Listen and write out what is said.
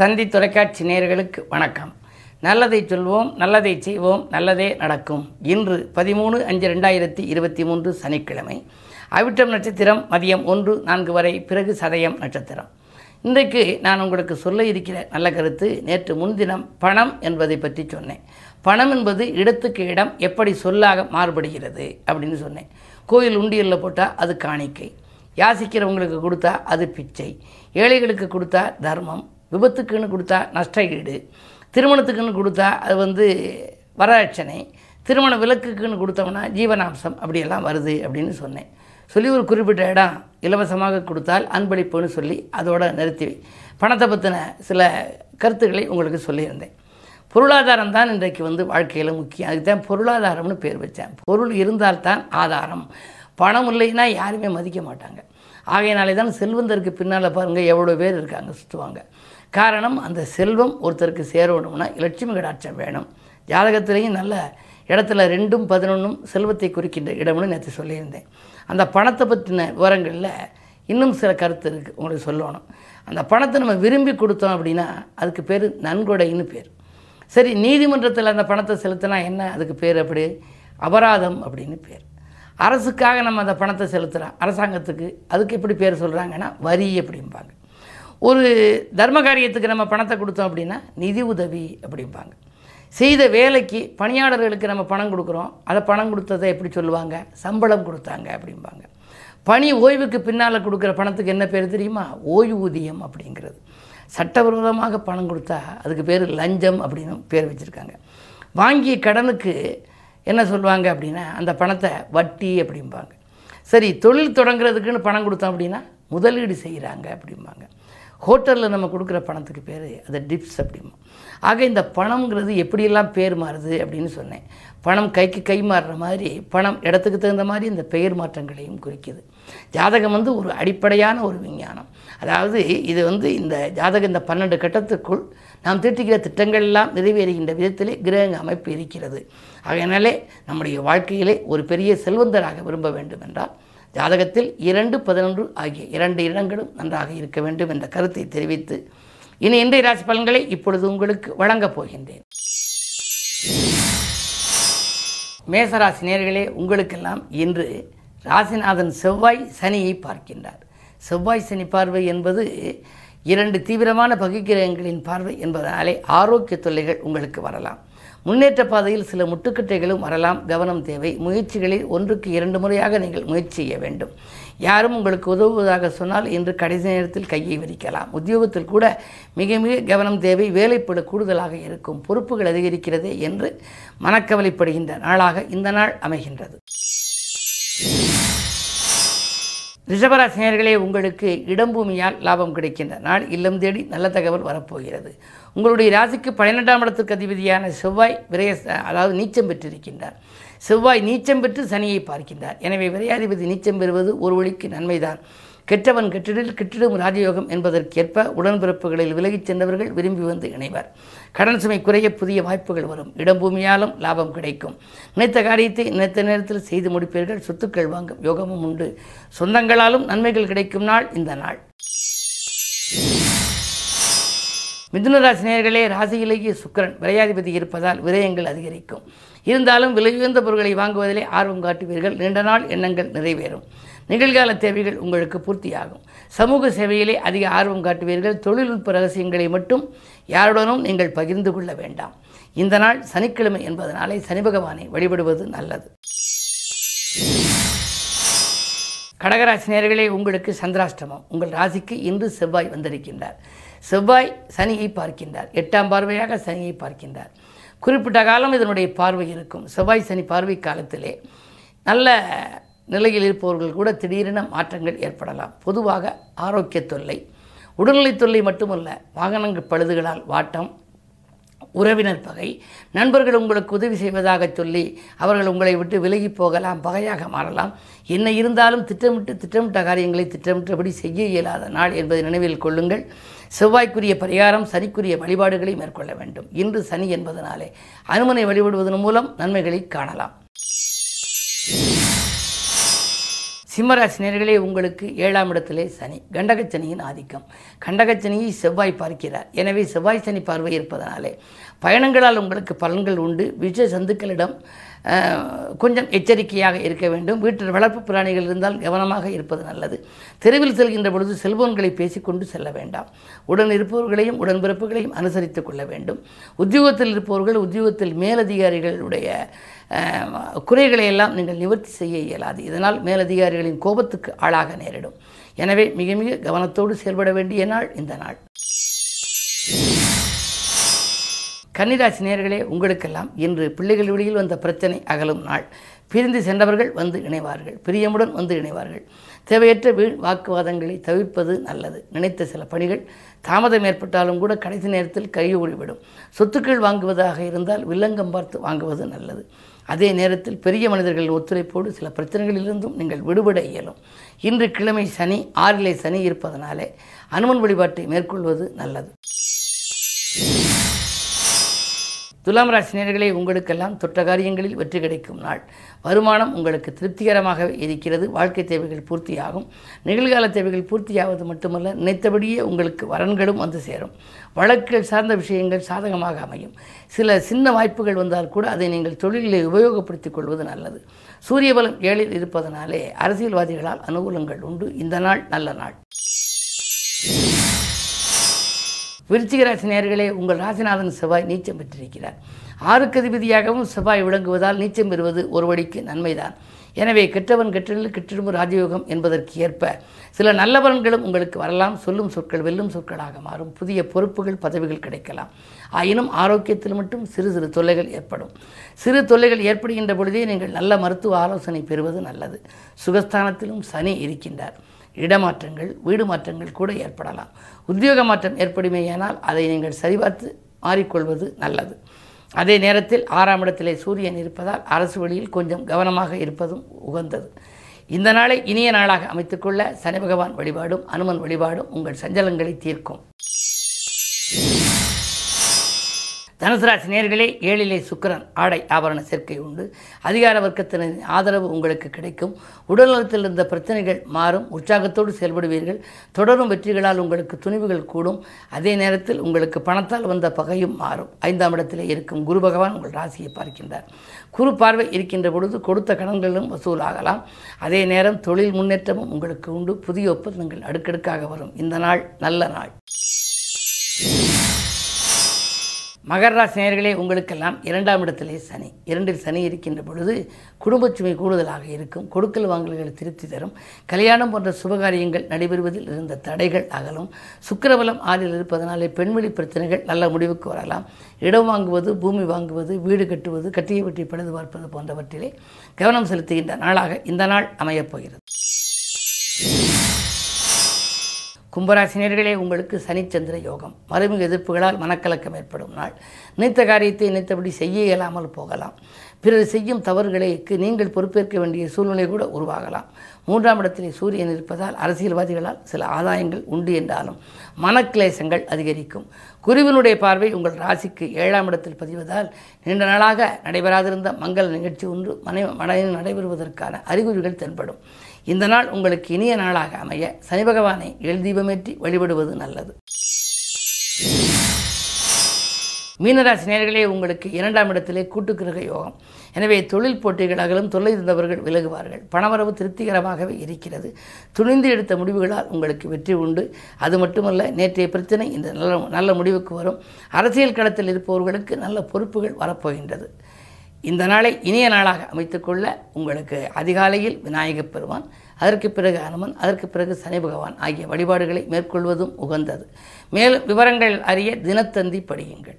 தந்தி தொலைக்காட்சி நேயர்களுக்கு வணக்கம். நல்லதை சொல்வோம் நல்லதை செய்வோம் நல்லதே நடக்கும். இன்று பதிமூணு அஞ்சு ரெண்டாயிரத்தி இருபத்தி மூன்று சனிக்கிழமை. அவிட்டம் நட்சத்திரம் மதியம் ஒன்று நான்கு வரை பிறகு சதயம் நட்சத்திரம். இன்றைக்கு நான் உங்களுக்கு சொல்ல இருக்கிற நல்ல கருத்து நேற்று முன்தினம் பணம் என்பதை பற்றி சொன்னேன். பணம் என்பது இடத்துக்கு இடம் எப்படி சொல்லாக மாறுபடுகிறது அப்படின்னு சொன்னேன். கோயில் உண்டியலில் போட்டால் அது காணிக்கை. யாசிக்கிறவங்களுக்கு கொடுத்தா அது பிச்சை. ஏழைகளுக்கு கொடுத்தா தர்மம். விபத்துக்குன்னு கொடுத்தா நஷ்ட ஈடு திருமணத்துக்குன்னு கொடுத்தா அது வந்து வரதட்சணை திருமண விலக்குக்குன்னு கொடுத்தோம்னா ஜீவனாம்சம் அப்படியெல்லாம் வருது அப்படின்னு சொன்னேன். சொல்லி ஒரு குறிப்பிட்ட இடம் இலவசமாக கொடுத்தால் அன்பளிப்புன்னு சொல்லி அதோட நிறுத்தி பணத்தை பற்றின சில கருத்துக்களை உங்களுக்கு சொல்லியிருந்தேன். பொருளாதாரம் தான் இன்றைக்கு வந்து வாழ்க்கையில் முக்கியம். அதுக்கு தான் பொருளாதாரம்னு பேர் வச்சேன். பொருள் இருந்தால்தான் ஆதாரம். பணம் இல்லைன்னா யாருமே மதிக்க மாட்டாங்க. ஆகையினாலே தான் செல்வந்தருக்கு பின்னால் பாருங்கள் எவ்வளோ பேர் இருக்காங்க சுற்றுவாங்க காரணம் அந்த செல்வம் ஒருத்தருக்கு சேரணும்னா லட்சுமி கடாட்சம் வேணும். ஜாதகத்திலையும் நல்ல இடத்துல ரெண்டும் பதினொன்றும் செல்வத்தை குறிக்கின்ற இடம்னு நேற்று சொல்லியிருந்தேன். அந்த பணத்தை பற்றின விவரங்களில் இன்னும் சில கருத்து இருக்குது உங்களுக்கு சொல்லணும். அந்த பணத்தை நம்ம விரும்பி கொடுத்தோம் அப்படின்னா அதுக்கு பேர் நன்கொடைன்னு பேர். சரி நீதிமன்றத்தில் அந்த பணத்தை செலுத்தினா என்ன அதுக்கு பேர் அப்படி? அபராதம் அப்படின்னு பேர். அரசுக்காக நம்ம அந்த பணத்தை செலுத்துகிறோம் அரசாங்கத்துக்கு அதுக்கு எப்படி பேர் சொல்கிறாங்கன்னா வரி அப்படிம்பாங்க. ஒரு தர்ம காரியத்துக்கு நம்ம பணத்தை கொடுத்தோம் அப்படின்னா நிதி உதவி அப்படிம்பாங்க. செய்த வேலைக்கு பணியாளர்களுக்கு நம்ம பணம் கொடுக்குறோம். அதை பணம் கொடுத்ததை எப்படி சொல்லுவாங்க? சம்பளம் கொடுத்தாங்க அப்படிம்பாங்க. பணி ஓய்வுக்கு பின்னால் கொடுக்குற பணத்துக்கு என்ன பேர் தெரியுமா? ஓய்வூதியம் அப்படிங்கிறது. சட்டவிரோதமாக பணம் கொடுத்தா அதுக்கு பேர் லஞ்சம் அப்படின்னு பேர் வச்சுருக்காங்க. வாங்கிய கடனுக்கு என்ன சொல்லுவாங்க அப்படின்னா அந்த பணத்தை வட்டி அப்படிம்பாங்க. சரி தொழில் தொடங்குறதுக்குன்னு பணம் கொடுத்தோம் அப்படின்னா முதலீடு செய்கிறாங்க அப்படிம்பாங்க. ஹோட்டலில் நம்ம கொடுக்குற பணத்துக்கு பேர் அது டிப்ஸ் அப்படிமா. ஆக இந்த பணம்ங்கிறது எப்படியெல்லாம் பேர் மாறுது அப்படின்னு சொன்னேன். பணம் கைக்கு கை மாறுற மாதிரி பணம் இடத்துக்கு தகுந்த மாதிரி இந்த பெயர் மாற்றங்களையும் குறிக்குது. ஜாதகம் வந்து ஒரு அடிப்படையான ஒரு விஞ்ஞானம். அதாவது இது வந்து இந்த ஜாதகம் இந்த பன்னெண்டு கட்டத்துக்குள் நாம் தீட்டுகிற திட்டங்கள் எல்லாம் நிறைவேறுகின்ற விதத்திலே கிரக அமைப்பு இருக்கிறது. ஆகையினாலே நம்முடைய வாழ்க்கையிலே ஒரு பெரிய செல்வந்தராக விரும்ப வேண்டும் என்றால் ஜாதகத்தில் இரண்டு பதினொன்று ஆகிய இரண்டு இடங்களும் நன்றாக இருக்க வேண்டும் என்ற கருத்தை தெரிவித்து இனி இன்றைய ராசி பலன்களை இப்பொழுது உங்களுக்கு வழங்கப் போகின்றேன். மேசராசி நேர்களே உங்களுக்கெல்லாம் இன்று ராசிநாதன் செவ்வாய் சனியை பார்க்கின்றார். செவ்வாய் சனி பார்வை என்பது இரண்டு தீவிரமான பகுக்கிரகங்களின் பார்வை என்பதனாலே ஆரோக்கிய தொல்லைகள் உங்களுக்கு வரலாம். முன்னேற்ற பாதையில் சில முட்டுக்கட்டைகளும் வரலாம். கவனம் தேவை. முயற்சிகளில் ஒன்றுக்கு இரண்டு முறையாக நீங்கள் முயற்சி செய்ய வேண்டும். யாரும் உங்களுக்கு உதவுவதாக சொன்னால் இன்று கடைசி நேரத்தில் கையை விரிக்கலாம். உத்தியோகத்தில் கூட மிக மிக கவனம் தேவை. வேலைப்படு கூடுதலாக இருக்கும். பொறுப்புகள் அதிகரிக்கிறதே என்று மனக்கவலைப்படுகின்ற நாளாக இந்த நாள் அமைகின்றது. ரிஷபராசினியர்களே உங்களுக்கு இடம்பூமியால் லாபம் கிடைக்கின்ற நாள் இல்லம் தேடி நல்ல தகவல் வரப்போகிறது. உங்களுடைய ராசிக்கு பன்னிரெண்டாம் இடத்துக்கு அதிபதியான செவ்வாய் விரய அதாவது நீச்சம் பெற்றிருக்கின்றார். செவ்வாய் நீச்சம் பெற்று சனியை பார்க்கின்றார். எனவே விரையாதிபதி நீச்சம் பெறுவது ஒரு வழிக்கு நன்மைதான். கெட்டவன் கெட்டிடில் கெட்டிடும் ராஜயோகம் என்பதற்கேற்ப உடன்பிறப்புகளில் விலகிச் சென்றவர்கள் விரும்பி வந்து இணைவர். கடன் சுமை குறைய புதிய வாய்ப்புகள் வரும். இடம்பூமியாலும் லாபம் கிடைக்கும். நினைத்த காரியத்தை நினைத்த நேரத்தில் செய்து முடிப்பீர்கள். சொத்துக்கள் வாங்கும் யோகமும் உண்டு. சொந்தங்களாலும் நன்மைகள் கிடைக்கும் நாள் இந்த நாள். மிதுனராசி நேர்களே ராசியிலேயே சுக்கரன் விரையாதிபதி இருப்பதால் விரயங்கள் அதிகரிக்கும். இருந்தாலும் விலை உயர்ந்த பொருட்களை வாங்குவதிலே ஆர்வம் காட்டுவீர்கள். நீண்ட நாள் எண்ணங்கள் நிறைவேறும். நிகழ்கால தேவைகள் உங்களுக்கு பூர்த்தியாகும். சமூக சேவையிலே அதிக ஆர்வம் காட்டுவீர்கள். தொழில்நுட்ப ரகசியங்களை மட்டும் யாருடனும் நீங்கள் பகிர்ந்து கொள்ள வேண்டாம். இந்த நாள் சனிக்கிழமை என்பதனாலே சனி பகவானை வழிபடுவது நல்லது. கடகராசினியர்களே உங்களுக்கு சந்திராஷ்டமம். உங்கள் ராசிக்கு இன்று செவ்வாய் வந்திருக்கின்றார். செவ்வாய் சனியை பார்க்கின்றார். எட்டாம் பார்வையாக சனியை பார்க்கின்றார். குறிப்பிட்ட காலம் இதனுடைய பார்வை இருக்கும். செவ்வாய் சனி பார்வை காலத்திலே நல்ல நிலையில் இருப்பவர்கள் கூட திடீரென மாற்றங்கள் ஏற்படலாம். பொதுவாக ஆரோக்கிய தொல்லை. உடல்நிலை தொல்லை மட்டுமல்ல வாகனங்கள் பழுதுகளால் வாட்டம் உறவினர் பகை நண்பர்கள் உங்களுக்கு உதவி செய்வதாக சொல்லி அவர்கள் உங்களை விட்டு விலகி போகலாம் பகையாக மாறலாம். என்ன இருந்தாலும் திட்டமிட்டு திட்டமிட்ட காரியங்களை திட்டமிட்டபடி செய்ய இயலாத நாள் என்பதை நினைவில் கொள்ளுங்கள். செவ்வாய்க்குரிய பரிகாரம் சனிக்குரிய வழிபாடுகளை மேற்கொள்ள வேண்டும். இன்று சனி என்பதனாலே அனுமனை வழிபடுவதன் மூலம் நன்மைகளை காணலாம். சிம்மராசினியர்களே உங்களுக்கு ஏழாம் இடத்திலே சனி. கண்டகச்சனியின் ஆதிக்கம். கண்டகச்சனியை செவ்வாய் பார்க்கிறார். எனவே செவ்வாய் சனி பார்வை இருப்பதனாலே பயணங்களால் உங்களுக்கு பலன்கள் உண்டு. விஷ சந்துக்களிடம் கொஞ்சம் எச்சரிக்கையாக இருக்க வேண்டும். வீட்டில் வளர்ப்பு பிராணிகள் இருந்தால் கவனமாக இருப்பது நல்லது. தெருவில் செல்கின்ற பொழுது செல்போன்களை பேசிக்கொண்டு செல்ல வேண்டாம். உடன் இருப்பவர்களையும் உடன்பிறப்புகளையும் அனுசரித்துக் கொள்ள வேண்டும். உத்தியோகத்தில் இருப்பவர்கள் உத்தியோகத்தில் மேலதிகாரிகளுடைய குறைகளை எல்லாம் நீங்கள் நிவர்த்தி செய்ய இயலாது. இதனால் மேலதிகாரிகளின் கோபத்துக்கு ஆளாக நேரிடும். எனவே மிக மிக கவனத்தோடு செயல்பட வேண்டிய நாள் இந்த நாள். கன்னிராசி நேர்களே உங்களுக்கெல்லாம் இன்று பிள்ளைகள் வெளியில் வந்த பிரச்சனை அகலும் நாள். பிரிந்து சென்றவர்கள் வந்து இணைவார்கள். பிரியமுடன் வந்து இணைவார்கள். தேவையற்ற வீண் வாக்குவாதங்களை தவிர்ப்பது நல்லது. நினைத்த சில பணிகள் தாமதம் ஏற்பட்டாலும் கூட கடைசி நேரத்தில் கைகூடிவிடும். சொத்துக்கள் வாங்குவதாக இருந்தால் வில்லங்கம் பார்த்து வாங்குவது நல்லது. அதே நேரத்தில் பெரிய மனிதர்களின் ஒத்துழைப்போடு சில பிரச்சனைகளிலிருந்தும் நீங்கள் விடுபட இயலும். இன்று கிழமை சனி ஆறிலே சனி இருப்பதனாலே அனுமன் வழிபாட்டை மேற்கொள்வது நல்லது. துலாம் ராசினியர்களே உங்களுக்கெல்லாம் தொற்ற காரியங்களில் வெற்றி கிடைக்கும் நாள். வருமானம் உங்களுக்கு திருப்திகரமாக இருக்கிறது. வாழ்க்கை தேவைகள் பூர்த்தியாகும். நிகழ்கால தேவைகள் பூர்த்தியாவது மட்டுமல்ல நினைத்தபடியே உங்களுக்கு வரன்களும் வந்து சேரும். வழக்குகள் சார்ந்த விஷயங்கள் சாதகமாக அமையும். சில சின்ன வாய்ப்புகள் வந்தால் கூட அதை நீங்கள் தொழிலில் உபயோகப்படுத்திக் கொள்வது நல்லது. சூரியபலம் ஏழில் இருப்பதனாலே அரசியல்வாதிகளால் அனுகூலங்கள் உண்டு. இந்த நாள் நல்ல நாள். விருச்சிக ராசி நேர்களே உங்கள் ராசிநாதன் செவ்வாய் நீச்சம் பெற்றிருக்கிறார். ஆறுக்கு அதிபதியாகவும் செவ்வாய் விளங்குவதால் நீச்சம் பெறுவது ஒரு வழிக்கு நன்மைதான். எனவே கெட்டவன் கெட்டில் கெட்டிடும் ராஜயோகம் என்பதற்கு ஏற்ப சில நல்ல பலன்களும் உங்களுக்கு வரலாம். சொல்லும் சொற்கள் வெல்லும் சொற்களாக மாறும். புதிய பொறுப்புகள் பதவிகள் கிடைக்கலாம். ஆயினும் ஆரோக்கியத்தில் மட்டும் சிறு சிறு தொல்லைகள் ஏற்படும். சிறு தொல்லைகள் ஏற்படுகின்ற பொழுதே நீங்கள் நல்ல மருத்துவ ஆலோசனை பெறுவது நல்லது. சுகஸ்தானத்திலும் சனி இருக்கின்றார். இடமாற்றங்கள் வீடு மாற்றங்கள் கூட ஏற்படலாம். உத்தியோக மாற்றம் ஏற்படுமேயானால் அதை நீங்கள் சரிபார்த்து மாறிக்கொள்வது நல்லது. அதே நேரத்தில் ஆறாம் இடத்திலே சூரியன் இருப்பதால் அரசு வழியில் கொஞ்சம் கவனமாக இருப்பதும் உகந்தது. இந்த நாளை இனிய நாளாக அமைத்துக்கொள்ள சனி பகவான் வழிபாடும் அனுமன் வழிபாடும் உங்கள் சஞ்சலங்களை தீர்க்கும். தனுசு ராசி நேர்களே ஏழிலே சுக்கிரன் ஆடை ஆபரண சேர்க்கை உண்டு. அதிகார வர்க்கத்தினரின் ஆதரவு உங்களுக்கு கிடைக்கும். உடல்நலத்தில் இருந்த பிரச்சனைகள் மாறும். உற்சாகத்தோடு செயல்படுவீர்கள். தொடரும் வெற்றிகளால் உங்களுக்கு துணிவுகள் கூடும். அதே நேரத்தில் உங்களுக்கு பணத்தால் வந்த பகையும் மாறும். ஐந்தாம் இடத்திலே இருக்கும் குரு பகவான் உங்கள் ராசியை பார்க்கின்றார். குரு பார்வை இருக்கின்ற பொழுது கொடுத்த கடன்களும் வசூலாகலாம். அதே நேரம் தொழில் முன்னேற்றமும் உங்களுக்கு உண்டு. புதிய ஒப்பந்தங்கள் அடுக்கடுக்காக வரும். இந்த நாள் நல்ல நாள். மகர ராசினியர்களே உங்களுக்கெல்லாம் இரண்டாம் இடத்திலே சனி. இரண்டில் சனி இருக்கின்ற பொழுது குடும்பச் சுமை கூடுதலாக இருக்கும். கொடுக்கல் வாங்கல்கள் திருப்தி தரும். கல்யாணம் போன்ற சுபகாரியங்கள் நடைபெறுவதில் இருந்த தடைகள் அகலும். சுக்கரபலம் ஆறில் இருப்பதனாலே பெண்வெளி பிரச்சனைகள் நல்ல முடிவுக்கு வரலாம். இடம் வாங்குவது பூமி வாங்குவது வீடு கட்டுவது கட்டியை வெட்டி பழுது பார்ப்பது போன்றவற்றிலே கவனம் செலுத்துகின்ற நாளாக இந்த நாள் அமையப் கும்பராசினியர்களே உங்களுக்கு சனிச்சந்திர யோகம். மறுமிகு எதிர்ப்புகளால் மனக்கலக்கம் ஏற்படும் நாள். நினைத்த காரியத்தை நினைத்தபடி செய்ய இயலாமல் போகலாம். பிறர் செய்யும் தவறுகளுக்கு நீங்கள் பொறுப்பேற்க வேண்டிய சூழ்நிலை கூட உருவாகலாம். மூன்றாம் இடத்திலே சூரியன் இருப்பதால் அரசியல்வாதிகளால் சில ஆதாயங்கள் உண்டு என்றாலும் மனக்லேசங்கள் அதிகரிக்கும். குருவினுடைய பார்வை உங்கள் ராசிக்கு ஏழாம் இடத்தில் பதிவதால் நீண்ட நாளாக நடைபெறாதிருந்த மங்கள நிகழ்ச்சி ஒன்று மனை மனையில் நடைபெறுவதற்கான அறிகுறிகள் தென்படும். இந்த நாள் உங்களுக்கு இனிய நாளாக அமைய சனி பகவானை எள் தீபமேற்றி வழிபடுவது நல்லது. மீனராசி நேர்களே உங்களுக்கு இரண்டாம் இடத்திலே கூட்டுக்கிரக யோகம். எனவே தொழில் போட்டிகள் அகலும் தொல்லை இருந்தவர்கள் விலகுவார்கள். பணவரவு திருப்திகரமாகவே இருக்கிறது. துணிந்து எடுத்த முடிவுகளால் உங்களுக்கு வெற்றி உண்டு. அது மட்டுமல்ல நேற்றைய பிரச்சனை இந்த நல்ல நல்ல முடிவுக்கு வரும். அரசியல் களத்தில் இருப்பவர்களுக்கு நல்ல பொறுப்புகள் வரப்போகின்றது. இந்த நாளை இனிய நாளாக அமைத்துக்கொள்ள உங்களுக்கு அதிகாலையில் விநாயகப் பெருமான் அதற்கு பிறகு அனுமன் அதற்கு பிறகு சனி பகவான் ஆகிய வழிபாடுகளை மேற்கொள்வதும் உகந்தது. மேலும் விவரங்கள் அறிய தினத்தந்தி படியுங்கள்.